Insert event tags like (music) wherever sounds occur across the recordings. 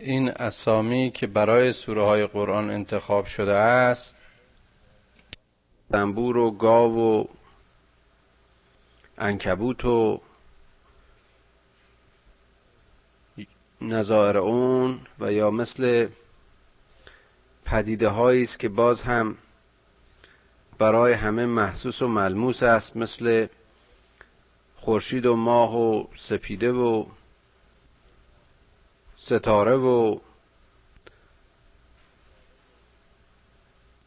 این اسامی که برای سوره های قرآن انتخاب شده است زنبور و گاو و انکبوت و نظائر اون و یا مثل پدیده هایی است که باز هم برای همه محسوس و ملموس است مثل خورشید و ماه و سپیده و ستاره و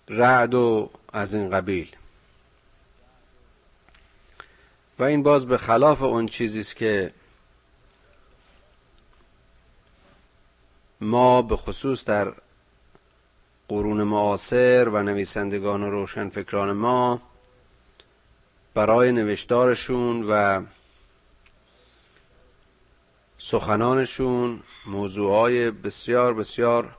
رعد و از این قبیل. و این باز به خلاف اون چیزی است که ما به خصوص در قرون معاصر و نویسندگان روشنفکران ما برای نوشتارشون و سخنانشون موضوعهای بسیار بسیار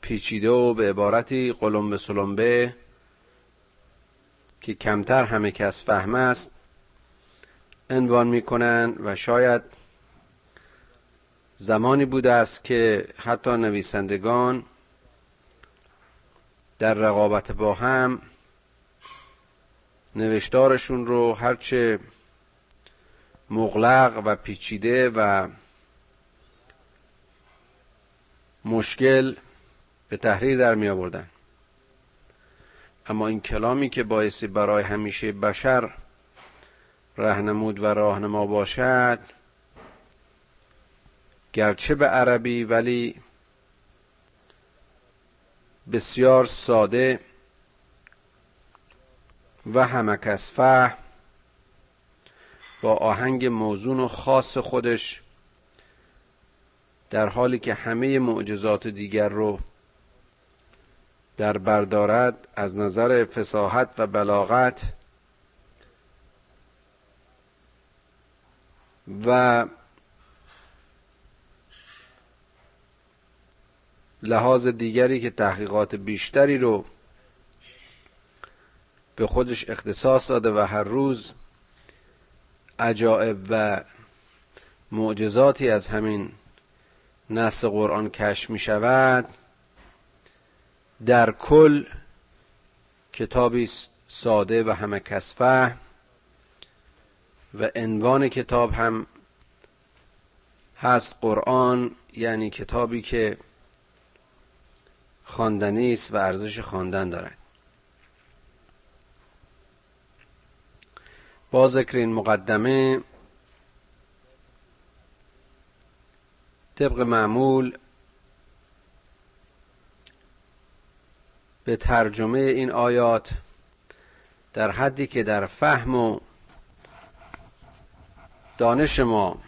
پیچیده و به عبارتی قلمبه سلمبه که کمتر همه کس فهم است عنوان می‌کنند و شاید زمانی بوده است که حتی نویسندگان در رقابت با هم نوشتارشون رو هرچه مغلق و پیچیده و مشکل به تحریر در می آوردن. اما این کلامی که باعثی برای همیشه بشر رهنمود و راهنما باشد گرچه به عربی ولی بسیار ساده و همکس فهم. با آهنگ موزون و خاص خودش در حالی که همه معجزات دیگر رو در بردارد از نظر فساحت و بلاغت و لحاظ دیگری که تحقیقات بیشتری رو به خودش اختصاص داده و هر روز عجائب و معجزاتی از همین نص قرآن کشف می شود. در کل کتابی ساده و همه کسفه و عنوان کتاب هم هست قرآن یعنی کتابی که خواندنی است و ارزش خواندن دارد. با ذکر این مقدمه. طبق معمول به ترجمه این آیات در حدی که در فهم و دانش ما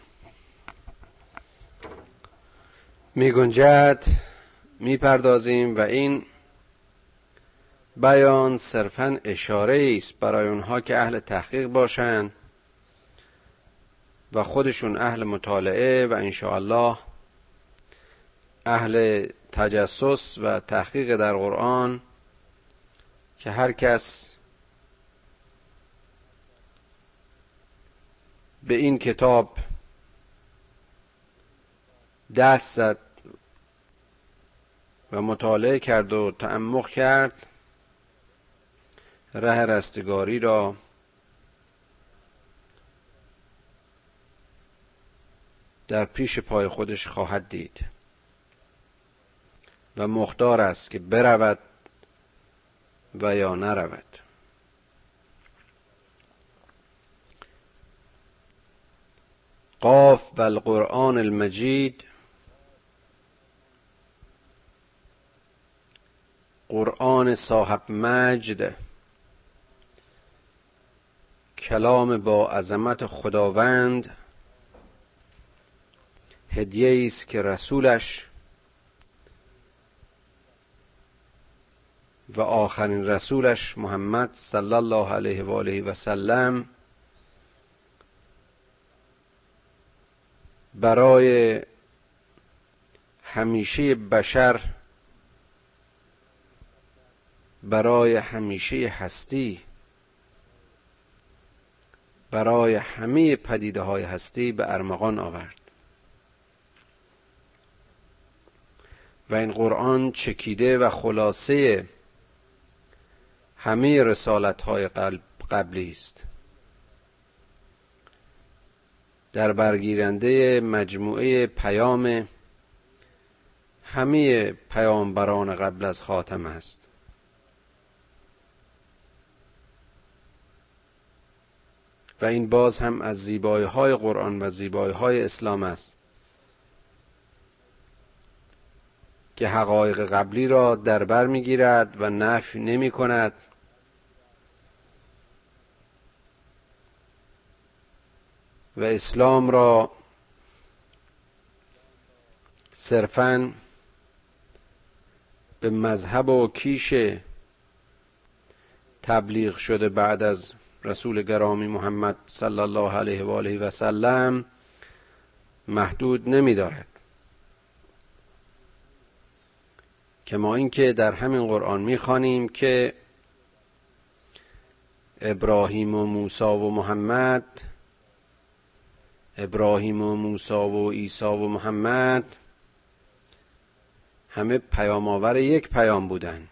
می گنجد می‌پردازیم و این بیان صرفا اشاره است برای اونها که اهل تحقیق باشند و خودشون اهل مطالعه و انشاءالله اهل تجسس و تحقیق در قرآن که هر کس به این کتاب دست زد و مطالعه کرد و تعمق کرد ره رستگاری را در پیش پای خودش خواهد دید و مختار است که برود و یا نرود. قاف و القرآن المجید قرآن صاحب مجد کلام با عظمت خداوند. هدیه است که رسولش و آخرین رسولش محمد صلی الله علیه و آله و سلم برای همیشه بشر برای همیشه هستی. برای همه پدیده های هستی به ارمغان آورد. و این قرآن چکیده و خلاصه همه رسالت های قبلی است. در برگیرنده مجموعه پیام همه پیامبران قبل از خاتم است. و این باز هم از زیبایی های قرآن و زیبایی های اسلام است که حقایق قبلی را در بر می‌گیرد و نفی نمی کند. و اسلام را صرفا به مذهب و کیش تبلیغ شده بعد از رسول گرامی محمد صلی الله علیه و آله و سلم محدود نمی دارد که ما اینکه در همین قرآن می‌خوانیم که ابراهیم و موسی و محمد ابراهیم و موسی و عیسی و محمد همه پیام آور یک پیام بودن.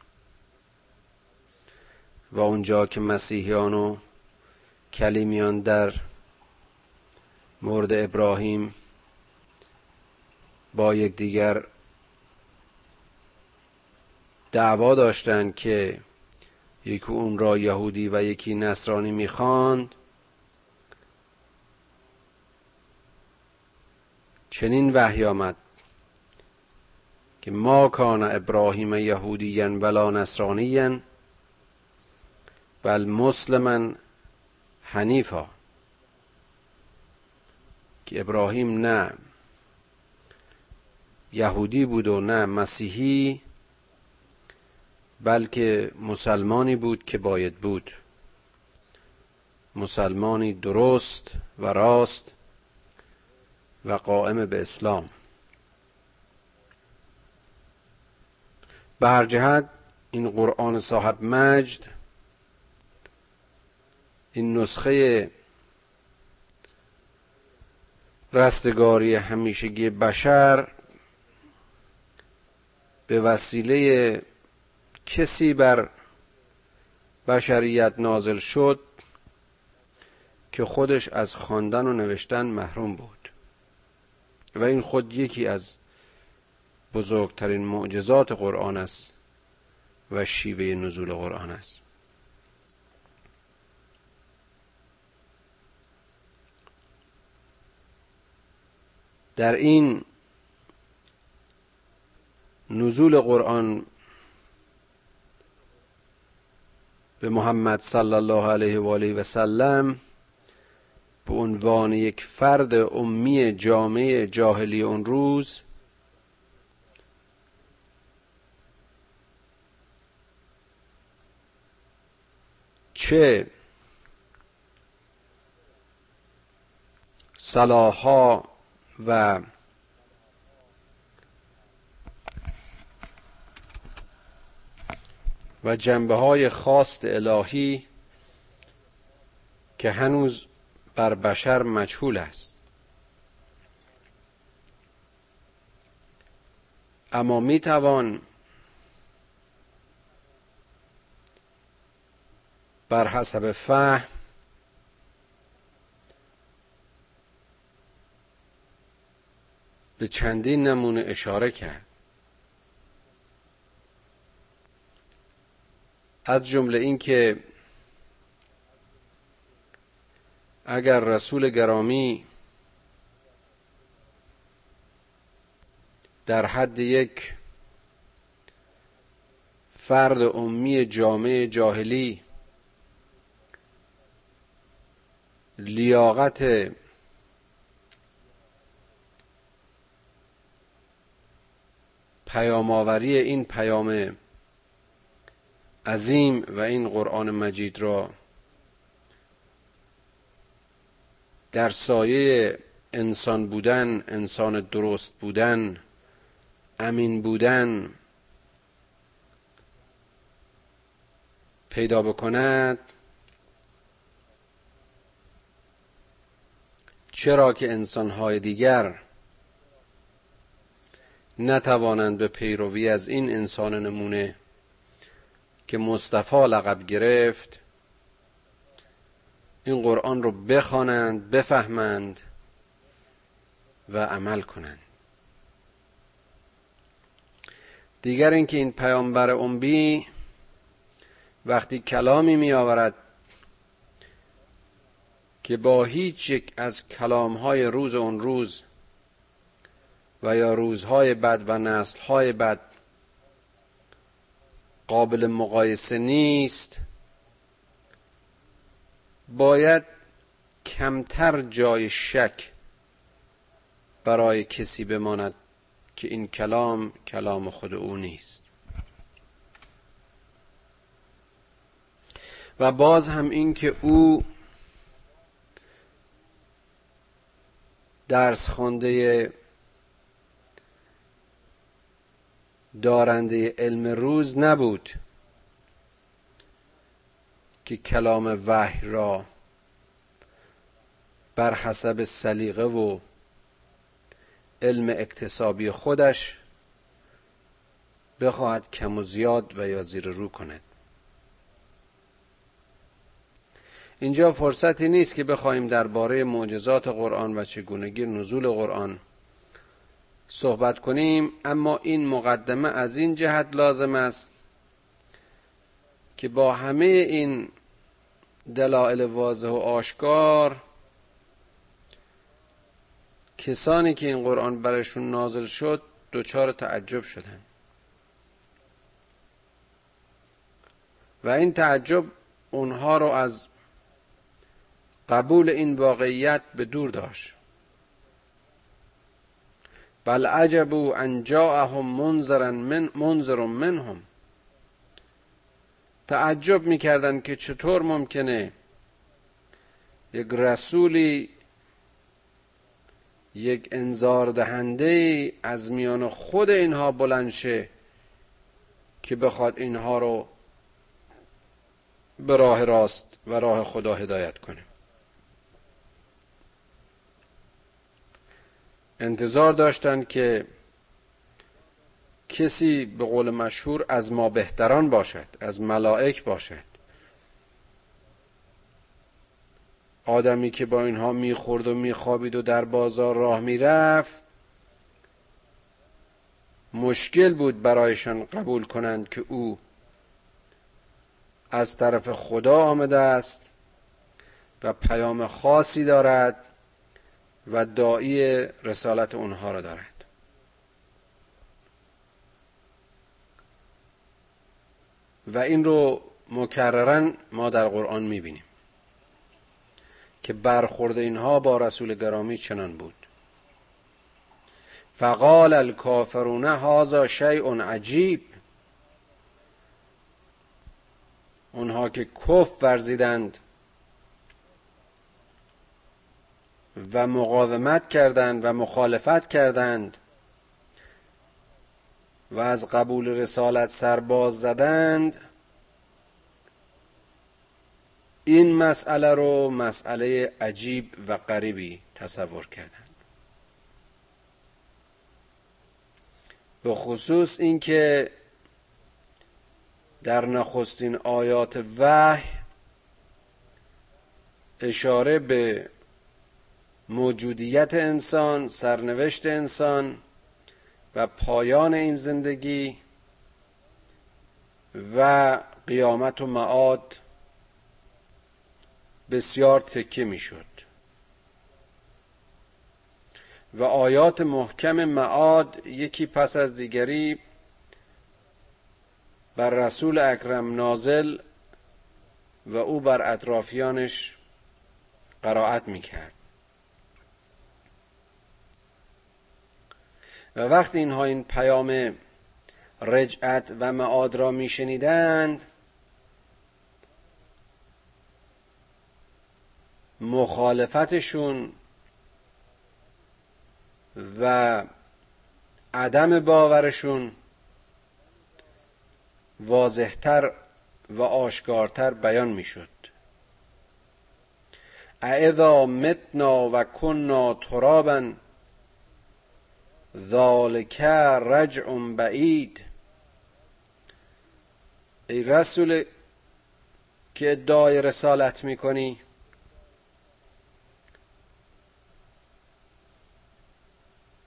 و اونجا که مسیحیان و کلیمیان در مورد ابراهیم با یکدیگر دعوا داشتند که یکی اون را یهودی و یکی نصرانی می‌خواند. چنین وحی آمد که ما کان ابراهیم یهودیا ولا نصرانیا بل مسلما حنیفا. که ابراهیم نه یهودی بود و نه مسیحی بلکه مسلمانی بود که باید بود. مسلمانی درست و راست و قائم به اسلام. به هر جهت این قرآن صاحب مجد این نسخه رستگاری همیشگی بشر به وسیله کسی بر بشریت نازل شد که خودش از خواندن و نوشتن محروم بود. و این خود یکی از بزرگترین معجزات قرآن است و شیوه نزول قرآن است. در این نزول قرآن به محمد صلی الله علیه و آله و سلم به عنوان یک فرد امی جامعه جاهلی اون روز چه صلاحا و و جنبه های خواست الهی که هنوز بر بشر مجهول است. اما می توان بر حسب فهم به چندین نمونه اشاره کرد. از جمله اینکه اگر رسول گرامی در حد یک فرد امی جامعه جاهلی لیاقت پیامآوری این پیام عظیم و این قرآن مجید را در سایه انسان بودن انسان درست بودن امین بودن پیدا بکند. چرا که انسانهای دیگر نتوانند به پیروی از این انسان نمونه که مصطفی لقب گرفت این قرآن رو بخوانند بفهمند و عمل کنند. دیگر اینکه این پیامبر انبی وقتی کلامی می آورد که با هیچ یک از کلامهای روز اون روز و یا روزهای بد و نسلهای بد قابل مقایسه نیست باید کمتر جای شک برای کسی بماند که این کلام کلام خود او نیست. و باز هم این که او درس خونده دارنده علم روز نبود که کلام وحی را بر حسب سلیقه و علم اکتسابی خودش بخواهد کم و زیاد و یا زیر رو کند. اینجا فرصتی نیست که بخواهیم درباره معجزات قرآن و چگونگی نزول قرآن صحبت کنیم اما این مقدمه از این جهت لازم است که با همه این دلایل واضح و آشکار کسانی که این قرآن برشون نازل شد دچار تعجب شدن. و این تعجب اونها رو از قبول این واقعیت به دور داشت. بل عجبوا ان جاءهم منذرا من منذر منهم. تعجب می‌کردند که چطور ممکنه یک رسولی یک انذار دهنده از میان خود اینها بلند شه که بخواد اینها رو به راه راست و راه خدا هدایت کنه. انتظار داشتند که کسی به قول مشهور از ما بهتران باشد از ملائک باشد. آدمی که با اینها می‌خورد و میخوابید و در بازار راه می‌رفت مشکل بود برایشان قبول کنند که او از طرف خدا آمده است و پیام خاصی دارد و دایی رسالت اونها را دارد و این رو مکررا ما در قرآن می‌بینیم که برخورد اینها با رسول گرامی چنان بود. فقال الکافرون هذا شیء عجیب. اونها که کف ورزیدند و مقاومت کردند و مخالفت کردند و از قبول رسالت سرباز زدند. این مسئله رو مسئله عجیب و غریبی تصور کردند. به خصوص اینکه در نخستین آیات وحی اشاره به موجودیت انسان سرنوشت انسان و پایان این زندگی و قیامت و معاد بسیار تکه می‌شد. و آیات محکم معاد یکی پس از دیگری بر رسول اکرم نازل و او بر اطرافیانش قرائت می‌کرد. و وقتی اینها این پیام رجعت و معاد را میشنیدند مخالفتشون و عدم باورشون واضحتر و آشکارتر بیان می‌شد. اذا متنا و کننا ترابا ذالک رجع بعید ای رسول که ادعای رسالت می‌کنی؟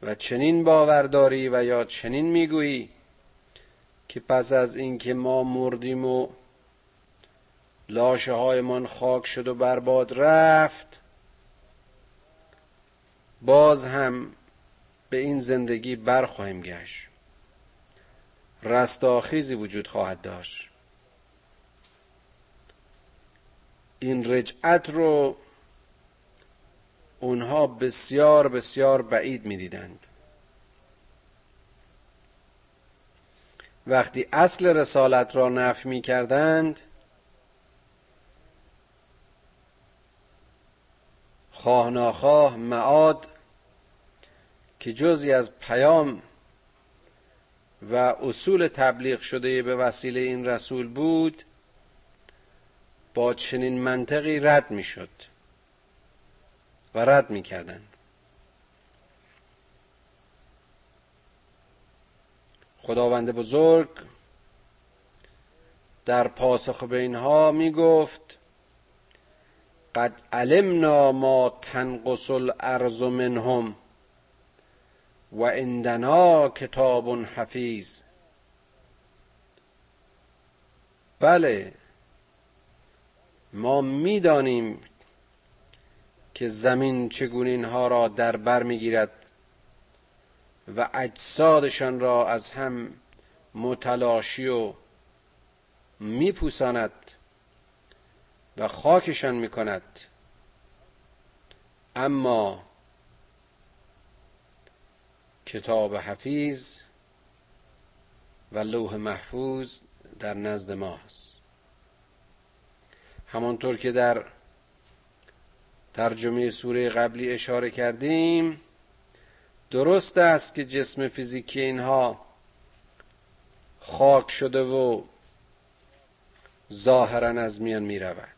و چنین باورداری و یا چنین می‌گویی که پس از اینکه ما مردیم و لاشه هایمان خاک شد و برباد رفت باز هم به این زندگی برخواهیم گشت. رستاخیزی وجود خواهد داشت. این رجعت رو اونها بسیار بسیار بعید می‌دیدند. وقتی اصل رسالت را نفی می کردند خواه معاد که جزی از پیام و اصول تبلیغ شده به وسیله این رسول بود با چنین منطقی رد می شد و رد می کردن. خداوند بزرگ در پاسخ به اینها می گفت قد علمنا ما تنقص الارض منهم و عندنا کتاب حفیظ. بله. ما می‌دانیم که زمین چگونه اینها را در بر می‌گیرد و اجسادشان را از هم متلاشی و میپوساند و خاکشان می‌کند. اما کتاب حفیظ و لوح محفوظ در نزد ماست. همانطور که در ترجمه سوره قبلی اشاره کردیم درست است که جسم فیزیکی اینها خاک شده و ظاهرا از میان می رود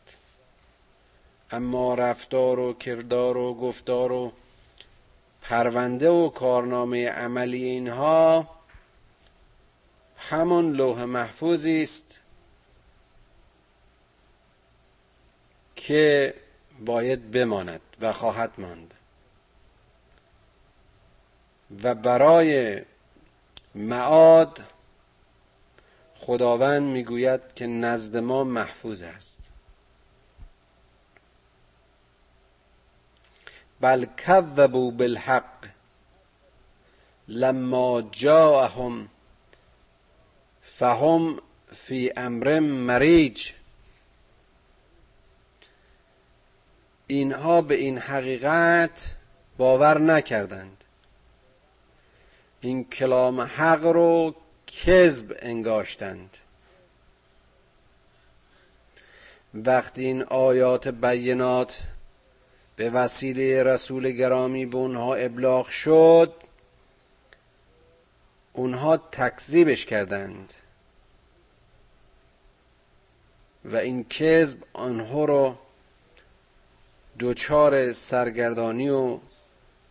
اما رفتار و کردار و گفتار و پرونده و کارنامه عملی اینها همان لوح محفوظی است که باید بماند و خواهد ماند. و برای معاد خداوند می‌گوید که نزد ما محفوظ است. بل کذبوا بالحق لما جاءهم فهم فی امر مریج. اینها به این حقیقت باور نکردند. این کلام حق رو کذب انگاشتند. وقتی این آیات بینات به وسیله رسول گرامی به اونها ابلاغ شد اونها تکذیبش کردند و این کذب آنها رو دوچار سرگردانی و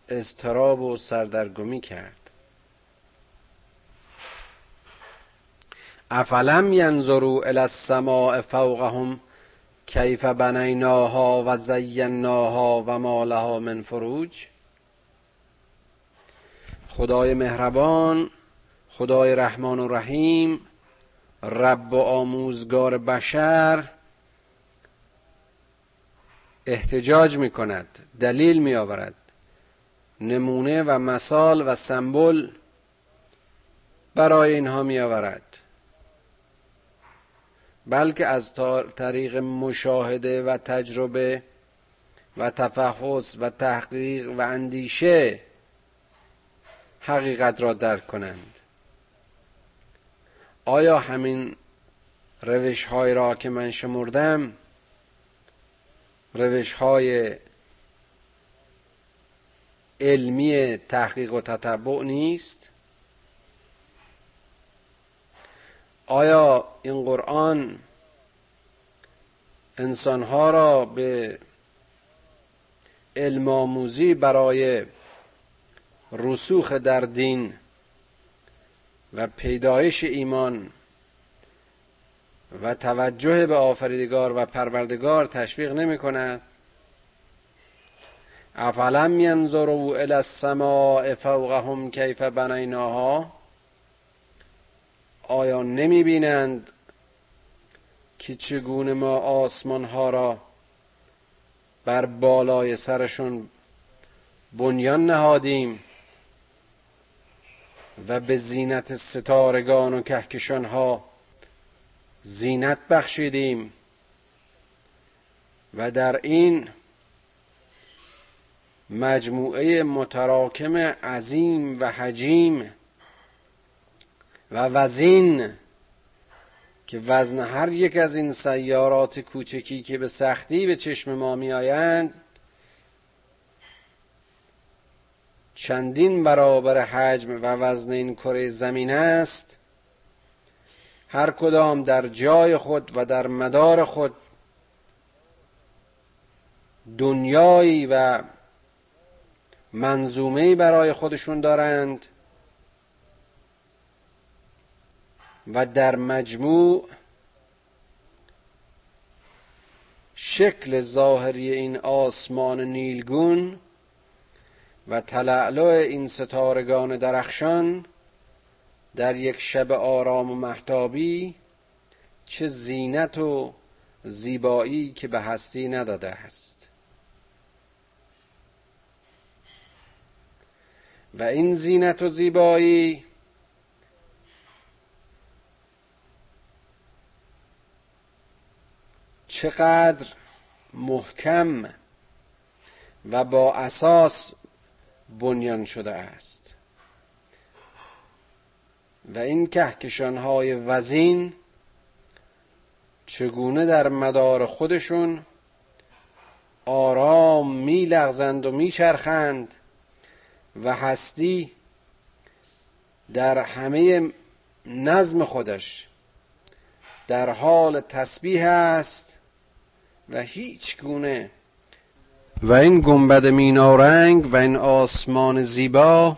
اضطراب و سردرگمی کرد. افلم ینظروا الی السماء فوقهم؟ کیف بنیناها و زیناها و ما لها من فروج؟ خدای مهربان خدای رحمان و رحیم رب و آموزگار بشر احتجاج می کند دلیل می آورد نمونه و مثال و سمبل برای اینها می آورد بلکه از طریق مشاهده و تجربه و تفحص و تحقیق و اندیشه حقیقت را درک کنند. آیا همین روش های را که من شمردم روش های علمی تحقیق و تتبع نیست؟ آیا این قرآن انسانها را به علم آموزی برای رسوخ در دین و پیدایش ایمان و توجه به آفریدگار و پروردگار تشویق نمی کند؟ افلم ینظروا الی السماء فوقهم کیف بنیناها؟ آیا نمی بینند که چگونه ما آسمان ها را بر بالای سرشون بنیان نهادیم و به زینت ستارگان و کهکشان ها زینت بخشیدیم و در این مجموعه متراکم عظیم و حجیم و وزین که وزن هر یک از این سیارات کوچکی که به سختی به چشم ما می آیند چندین برابر حجم و وزن این کره زمین است. هر کدام در جای خود و در مدار خود دنیایی و منظومه برای خودشون دارند. و در مجموع شکل ظاهری این آسمان نیلگون و تلعلع این ستارگان درخشان در یک شب آرام و محتابی چه زینت و زیبایی که به هستی نداده است. و این زینت و زیبایی چقدر محکم و با اساس بنیان شده است. و این کهکشان های وزین چگونه در مدار خودشون آرام میلغزند و میچرخند و هستی در همه نظم خودش در حال تسبیح است و هیچ گونه و این گنبد مینارنگ و این آسمان زیبا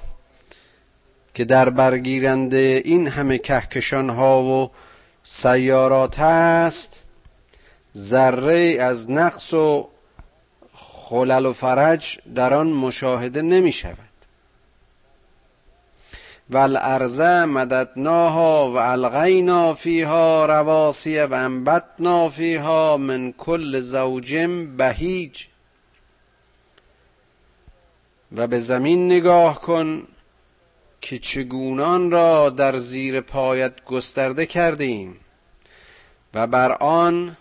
که در برگیرنده این همه کهکشان ها و سیارات هست ذره از نقص و خلل و فرج در آن مشاهده نمی شود و الارض مددناها و الغینا فیها رواسی و انبتنا فیها من کل زوج بهیج. و به زمین نگاه کن که چگونان را در زیر پایت گسترده کردیم و بر آن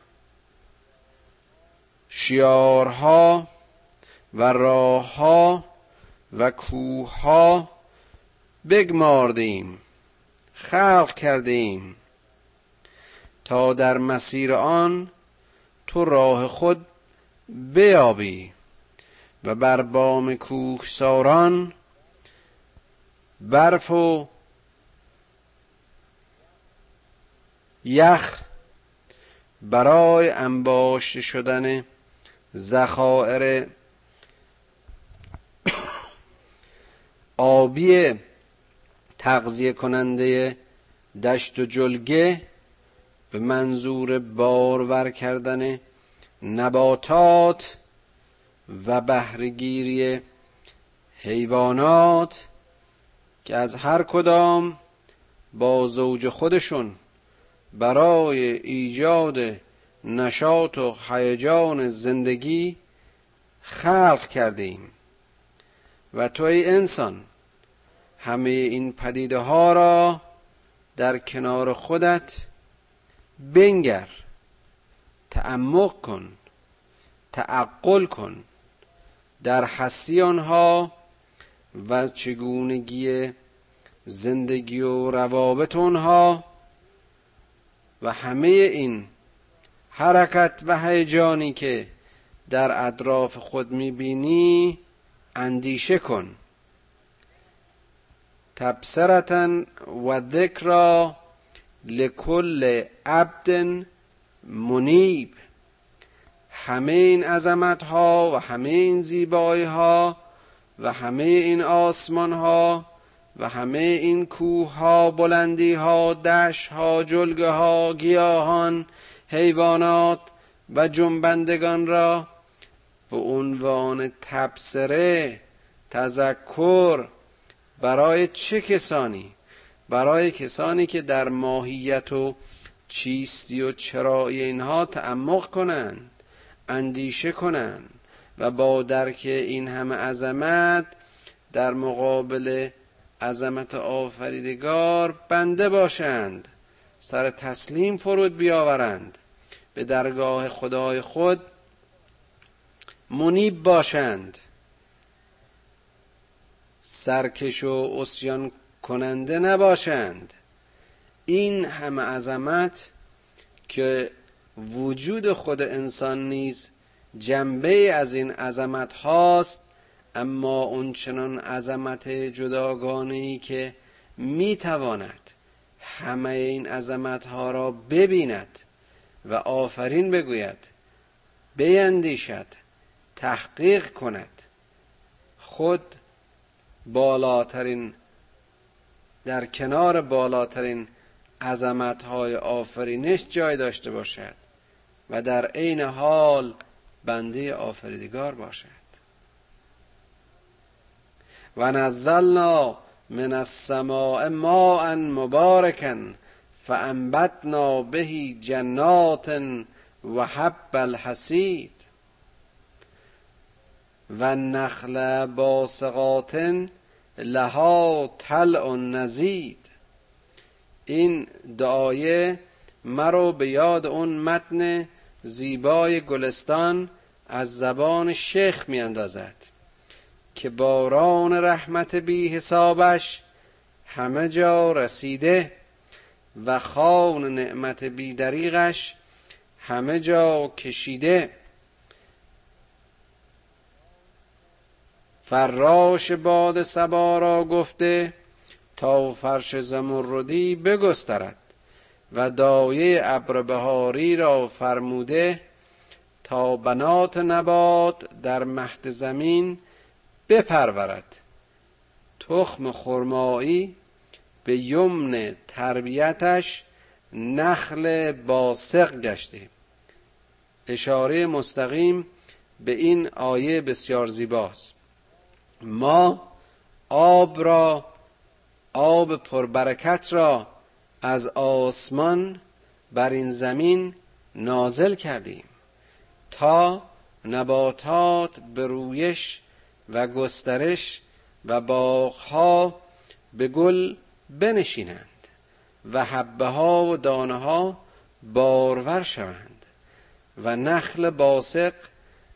شیارها و راهها و کوهها بگماردیم خلق کردیم تا در مسیر آن تو راه خود بیابی و بر بام کوهساران برف و یخ برای انباشته شدن ذخایر (coughs) آبی تغذیه کننده دشت و جلگه به منظور بارور کردن نباتات و بهرهگیری حیوانات که از هر کدام با زوج خودشون برای ایجاد نشاط و هیجان زندگی خلق کردیم و تو ای انسان همه این پدیده ها را در کنار خودت بنگر تعمق کن تعقل کن در هستی آنها و چگونگی زندگی و روابط آنها و همه این حرکت و هیجانی که در اطراف خود می‌بینی اندیشه کن. تبصرتا و ذکرا لکل عبد منیب. همه این عظمت ها و همه این زیبایی ها و همه این آسمان ها و همه این کوه ها بلندی ها دش ها جلگه ها گیاهان حیوانات و جنبندگان را به عنوان تبصره تذکر برای چه کسانی؟ برای کسانی که در ماهیت و چیستی و چرایی اینها تعمق کنند اندیشه کنند و با درک این همه عظمت در مقابل عظمت آفریدگار بنده باشند سر تسلیم فرود بیاورند به درگاه خدای خود منیب باشند. سرکش و اسیان کننده نباشند. این همه عظمت که وجود خود انسان نیز جنبه از این عظمت هاست اما اون چنان عظمت جداگانه ای که می‌تواند همه این عظمت ها را ببیند و آفرین بگوید بیندیشد تحقیق کند. خود بالاترین در کنار بالاترین عظمت های آفرینش جای داشته باشد و در عین حال بنده آفریدگار باشد. و نزلنا من السماء ماء مبارکا فانبتنا به جنات و حب الحسید و نخل باسقات لها طلع نزید. این دعایه مرو به یاد اون متن زیبای گلستان از زبان شیخ میاندازد که باران رحمت بی حسابش همه جا رسیده و خان نعمت بی دریغش همه جا کشیده. فراش باد سبا را گفته تا فرش زمردی بگسترد و دایه ابر بهاری را فرموده تا بنات نبات در مهد زمین بپرورد. تخم خرمایی به یمن تربیتش نخل باسق گشته. اشاره مستقیم به این آیه بسیار زیباست. ما آب را آب پربرکت را از آسمان بر این زمین نازل کردیم تا نباتات به رویش و گسترش و باغها به گل بنشینند و حبه ها و دانه ها بارور شوند و نخل باسق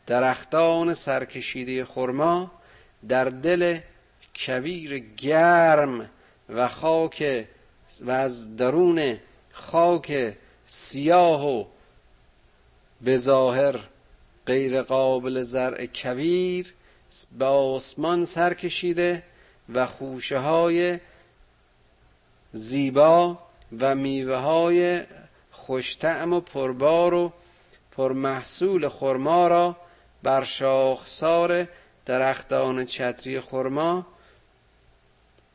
درختان سرکشیده خرما در دل کویر گرم و خاک و از درون خاک سیاه و به ظاهر غیر قابل زرع کویر به آسمان سر کشیده و خوشه های زیبا و میوه های خوشتعم و پربار و پرمحصول خرما را بر شاخسار درختان چتری خرما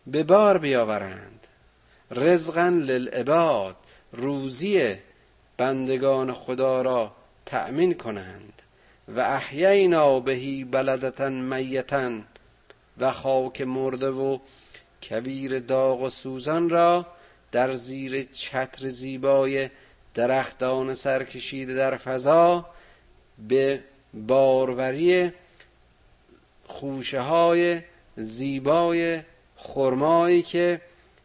به بار بیاورند. رزقا للعباد روزی بندگان خدا را تأمین کنند. و احیینا بهی بلدتا میتا و خاک مرده و کویر داغ و سوزان را در زیر چتر زیبای درختان سرکشیده در فضا به باروری خوشه های زیبای خرمایی که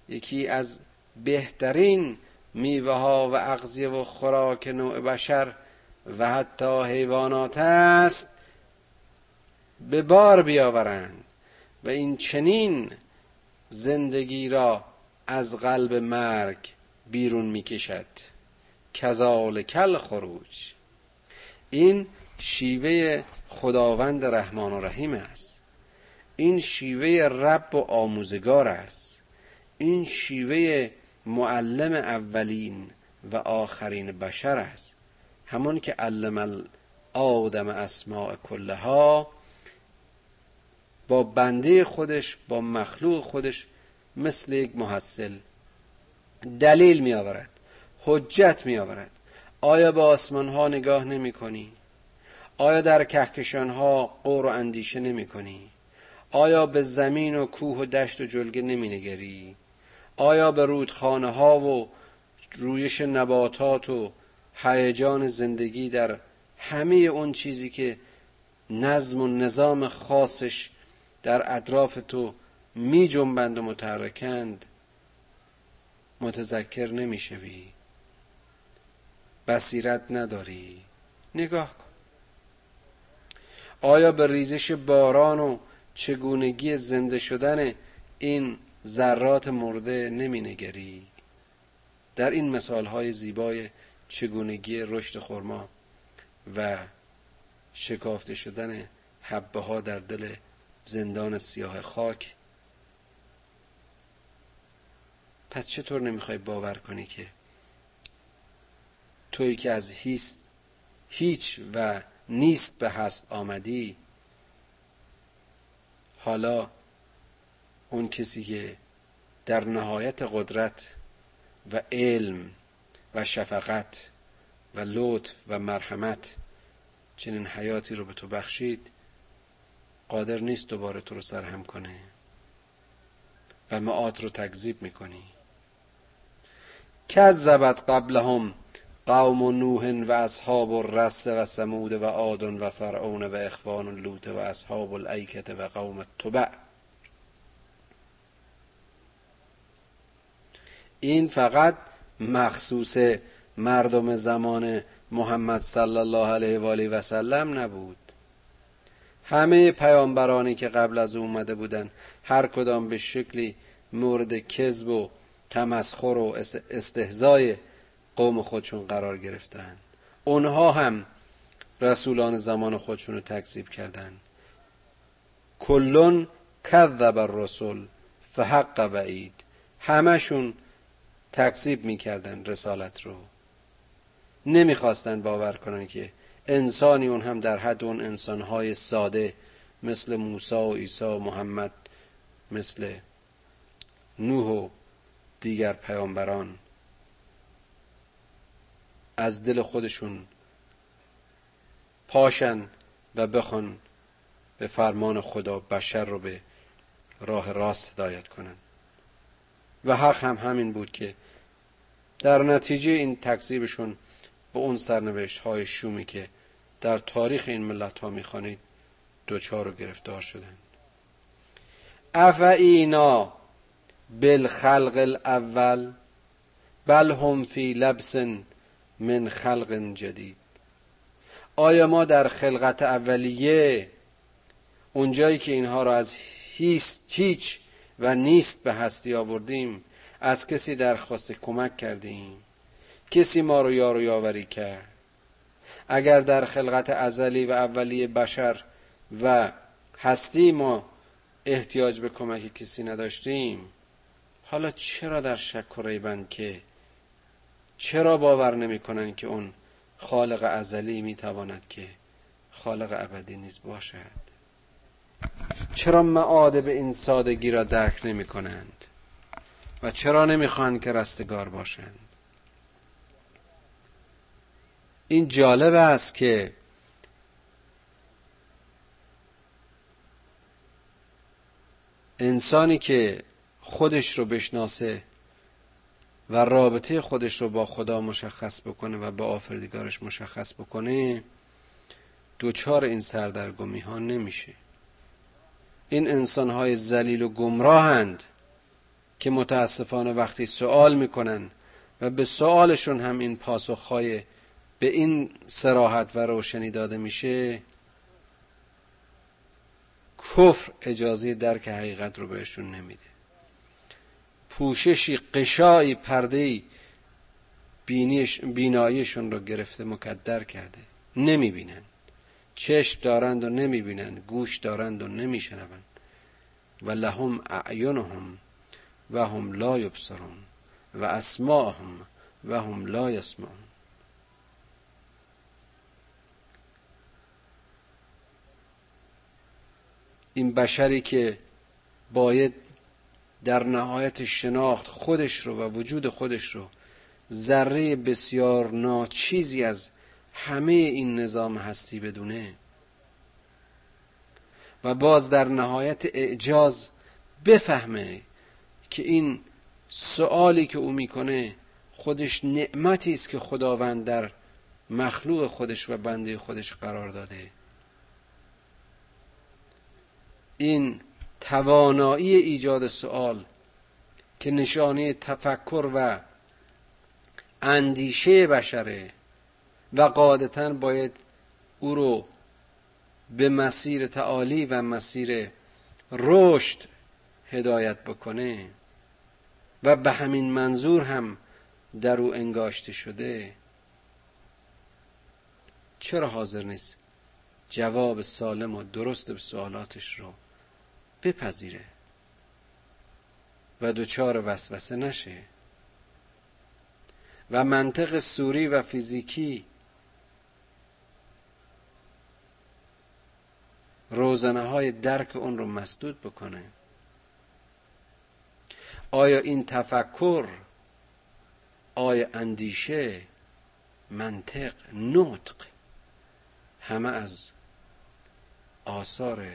یکی از بهترین میوه ها و اغذیه و خوراک نوع بشر و حتی حیوانات است به بار بیاورند و این چنین زندگی را از قلب مرگ بیرون می‌کشد. کل خروج این شیوه خداوند رحمان و رحیم است. این شیوه رب و آموزگار است. این شیوه معلم اولین و آخرین بشر است. همون که علم آدم اسماع کلها با بنده خودش با مخلوق خودش مثل یک محصل دلیل می آورد حجت می آورد آیا به آسمان ها نگاه نمی کنی؟ آیا در کهکشان ها قور و اندیشه نمی کنی؟ آیا به زمین و کوه و دشت و جلگه نمی نگری؟ آیا به رودخانه ها و رویش نباتات و هیجان زندگی در همه اون چیزی که نظم و نظام خاصش در اطراف تو می جنبند و متحرکند متذکر نمی‌شوی بصیرت نداری نگاه کن آیا به ریزش باران و چگونگی زنده شدن این ذرات مرده نمی نگری در این مثال های زیبای چگونگی رشد خرما و شکافته شدن حبه ها در دل زندان سیاه خاک پس چطور نمی‌خوای باور کنی که تویی که از هیچ و نیست به هست آمدی. حالا اون کسی که در نهایت قدرت و علم و شفقت و لطف و مرحمت چنین حیاتی رو به تو بخشید قادر نیست دوباره تو رو سرهم کنه. و معاد رو تکذیب می‌کنی. کذبت قبلهم. قوم نوح و اصحاب الرس و سمود و عاد و فرعون و اخوان لوط و اصحاب الایکت و قوم تبع این فقط مخصوص مردم زمان محمد صلی الله علیه و آله و سلم نبود. همه پیامبرانی که قبل از او اومده بودن هر کدام به شکلی مورد کذب و تمسخر و استهزای قوم خودشون قرار گرفتن. اونها هم رسولان زمان خودشون رو تکذیب کردن. کلون کذب الرسول فحق وعید همشون تکذیب می‌کردن رسالت رو. نمی‌خواستن باور کنن که انسانی اون هم در حد اون انسانهای ساده مثل موسی و عیسی و محمد مثل نوح و دیگر پیامبران. از دل خودشون پاشن و بخوان به فرمان خدا بشر رو به راه راست هدایت کنن. و حق هم همین بود که در نتیجه این تکذیبشون به اون سرنوشت های شومی که در تاریخ این ملت ها می‌خوانید دوچار و گرفتار شدند افعینا بالخلق الاول بل هم فی لبس من خلق جدید. آیا ما در خلقت اولیه اونجایی که اینها را از هیچ و نیست به هستی آوردیم از کسی درخواست کمک کردیم؟ کسی ما رو یار و یاوری کرد؟ اگر در خلقت ازلی و اولی بشر و هستی ما احتیاج به کمک کسی نداشتیم حالا چرا در شک و ریبند که چرا باور نمی‌کنن که اون خالق ازلی می‌تواند که خالق ابدی نیز باشد؟ چرا معاده به این سادگی را درک نمی کنند و چرا نمی‌خوان که رستگار باشند؟ این جالب است که انسانی که خودش رو بشناسه و رابطه خودش رو با خدا مشخص بکنه و با آفریدگارش مشخص بکنه دوچار این سردرگمی ها نمیشه. این انسان های زلیل و گمراهند که متاسفانه وقتی سوال می‌کنن و به سوالشون هم این پاسخهای به این سراحت و روشنی داده میشه کفر اجازه درک حقیقت رو بهشون نمیده. پوششی قشایی پرده بیناییشون رو گرفته مکدر کرده. نمی‌بینند چشم دارند و نمی‌بینند گوش دارند و نمیشنوند و لهم اعینهم و هم لا یبصرون. و اسماهم و هم لا یسمعون. این بشری که باید در نهایت شناخت خودش رو و وجود خودش رو ذره بسیار ناچیزی از همه این نظام هستی بدونه. و باز در نهایت اعجاز بفهمه که این سوالی که او می‌کنه خودش نعمتی است که خداوند در مخلوق خودش و بنده خودش قرار داده. این توانایی ایجاد سوال که نشانه تفکر و اندیشه بشره و قاعدتا باید او رو به مسیر تعالی و مسیر رشد هدایت بکنه و به همین منظور هم در او انگاشته شده. چرا حاضر نیست جواب سالم و درست به سوالاتش رو بپذیره. و دچار وسوسه نشه. و منطق سوری و فیزیکی روزنه های درک اون رو مسدود بکنه. آیا این تفکر آیا اندیشه منطق نطق همه از آثار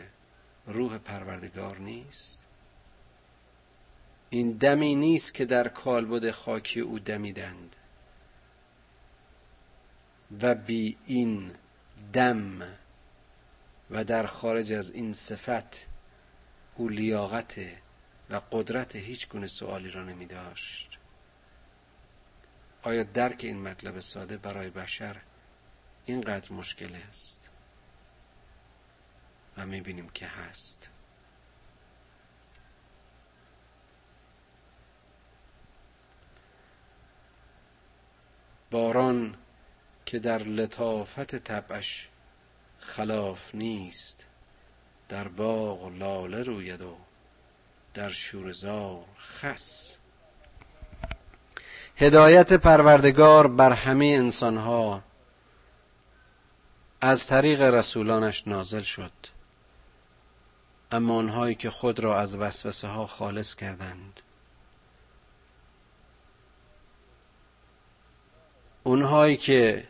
روح پروردگار نیست؟ این دمی نیست که در کالبد خاکی او دمیدند. و بی این دم و در خارج از این صفت او لیاقت و قدرت هیچ گونه سوالی را نمی داشت. آیا درک این مطلب ساده برای بشر اینقدر مشکل است؟ و می بینیم که هست. باران که در لطافت طبعش خلاف نیست در باغ لاله روید و در شورزار خس. هدایت پروردگار بر همه انسانها از طریق رسولانش نازل شد. اما آنهایی که خود را از وسوسه ها خالص کردند. اونهایی که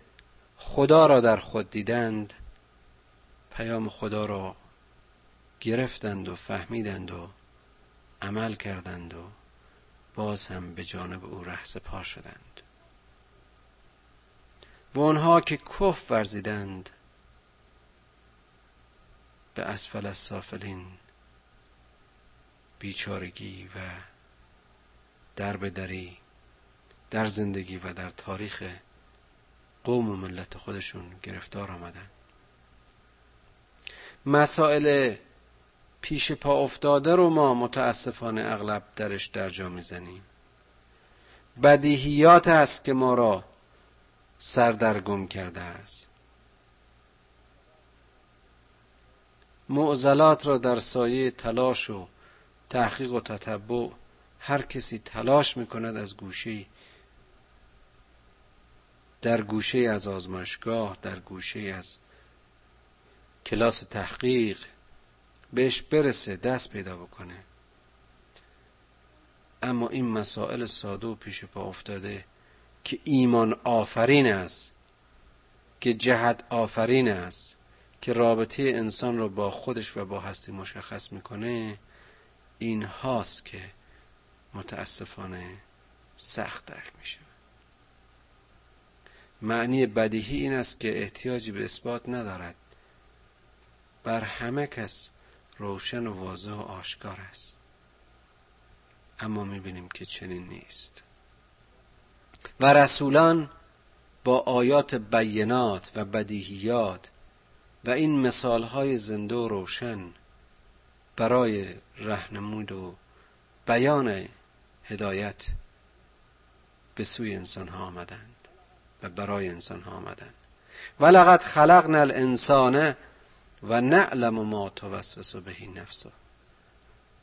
خدا را در خود دیدند پیام خدا را گرفتند و فهمیدند و عمل کردند و باز هم به جانب او ره پا شدند. و آنها که کف ورزیدند به اسفل از سافلین بیچارگی و در دری در زندگی و در تاریخ قوم و ملت خودشون گرفتار آمدن. مسائل پیش پا افتاده رو ما متاسفانه اغلب درش در جا می‌زنیم. بدیهیات است که ما را سردرگم کرده است. معضلات را در سایه تلاش و تحقیق و تتبع هر کسی تلاش می‌کند از گوشه در گوشه از آزمایشگاه در گوشه از کلاس تحقیق بهش برسه دست پیدا بکنه. اما این مسائل ساده و پیش پا افتاده که ایمان آفرین است که جهت آفرین است. که رابطه انسان را با خودش و با هستی مشخص می‌کنه این هاست که متاسفانه سخت درک میشه. معنی بدیهی این است که احتیاجی به اثبات ندارد. بر همه کس روشن و واضح و آشکار است. اما می‌بینیم که چنین نیست. و رسولان با آیات بینات و بدیهیات و این مثال های زنده و روشن برای رهنمود و بیان هدایت به سوی انسان ها آمدند و برای انسان ها آمدند. ولقد خلقنا الانسان و نعلم ما توسوس بهی نفسه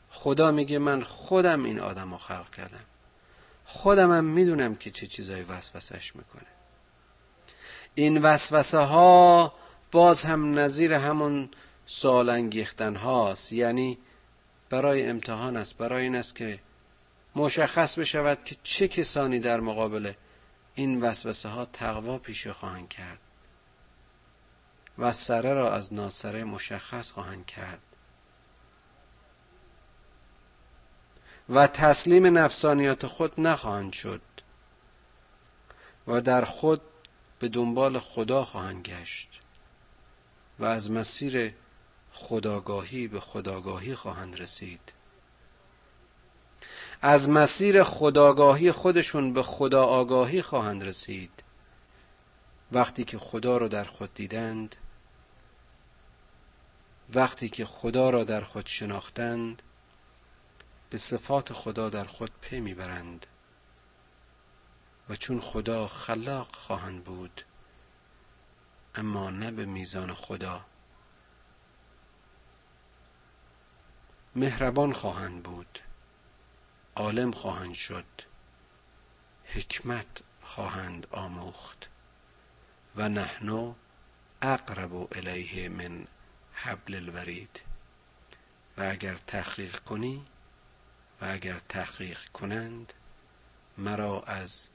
خدا میگه من خودم این آدم رو خلق کردم. خودم هم می‌دونم که چه چیزایی وسوسش می‌کنه. این وسوسه ها باز هم نظیر همون سوال انگیختن هاست. یعنی برای امتحان است برای این است که مشخص بشود که چه کسانی در مقابل این وسوسه ها تقوا پیشه خواهند کرد و سره را از ناسره مشخص خواهند کرد. و تسلیم نفسانیات خود نخواهند شد و در خود به دنبال خدا خواهند گشت. و از مسیر خداگاهی به خداگاهی خواهند رسید. از مسیر خداگاهی خودشون به خدا آگاهی خواهند رسید. وقتی که خدا را در خود دیدند وقتی که خدا را در خود شناختند به صفات خدا در خود پی می‌برند. و چون خدا خلاق خواهند بود اما نه به میزان خدا. مهربان خواهند بود. عالم خواهند شد. حکمت خواهند آموخت. و نحنو اقرب الیه من حبل الورید. و اگر تحقیق کنی و اگر تحقیق کنند مرا از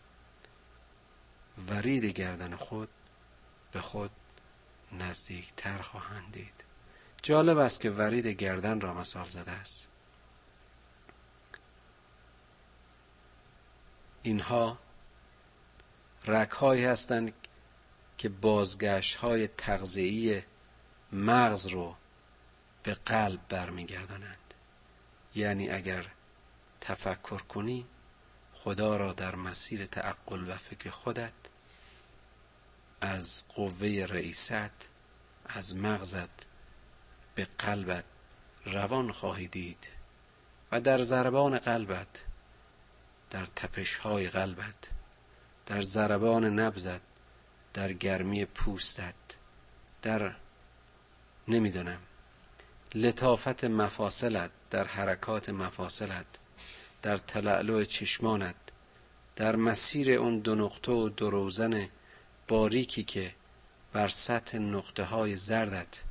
ورید گردن خود به خود نزدیکتر خواهند دید. جالب است که ورید گردن را مثال زده است. اینها رکهایی هستند که بازگشت های تغذیه‌ای مغز رو به قلب برمیگردانند. یعنی اگر تفکر کنی خدا را در مسیر تعقل و فکر خودت از قوه رئیست از مغزت به قلبت روان خواهی دید و در ضربان قلبت در تپش های قلبت در ضربان نبزت در گرمی پوستت در نمی‌دونم لطافت مفاصلت در حرکات مفاصلت در تلعلو چشمانت در مسیر اون دو نقطه و دو روزن باریکی که بر سطح نقطه های زردت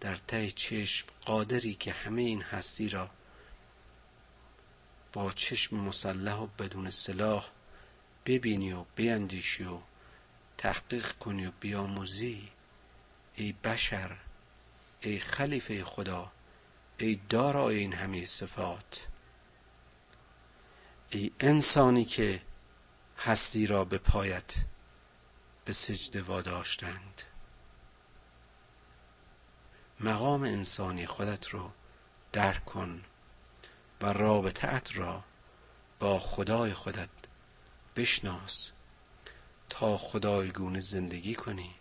در ته چشم قادری که همه این هستی را با چشم مسلح و بدون سلاح ببینی و بیندیشی و تحقیق کنی و بیاموزی ای بشر ای خلیفه خدا ای دارای این همه صفات. ای انسانی که هستی را به پایت به سجده واداشتند. مقام انسانی خودت رو درک کن و رابطت را با خدای خودت بشناس تا خدایگونه زندگی کنی.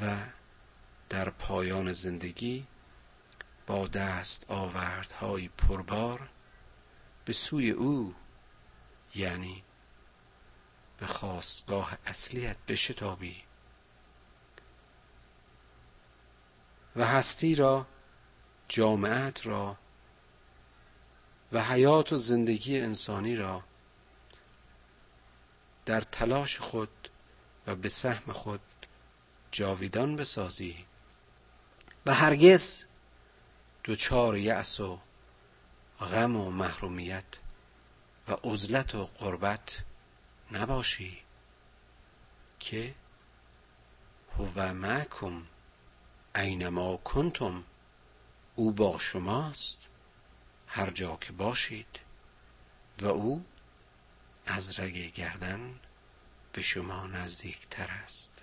و در پایان زندگی با دست آوردهای پربار به سوی او یعنی به خواستگاه اصلیت بشتابی و هستی را جامعت را و حیات و زندگی انسانی را در تلاش خود و به سهم خود جاویدان بسازی و هرگز دوچار یأس و غم و محرومیت و عزلت و قربت نباشی که هو معکم اینما کنتم او با شماست هر جا که باشید و او از رگ گردن به شما نزدیکتر است.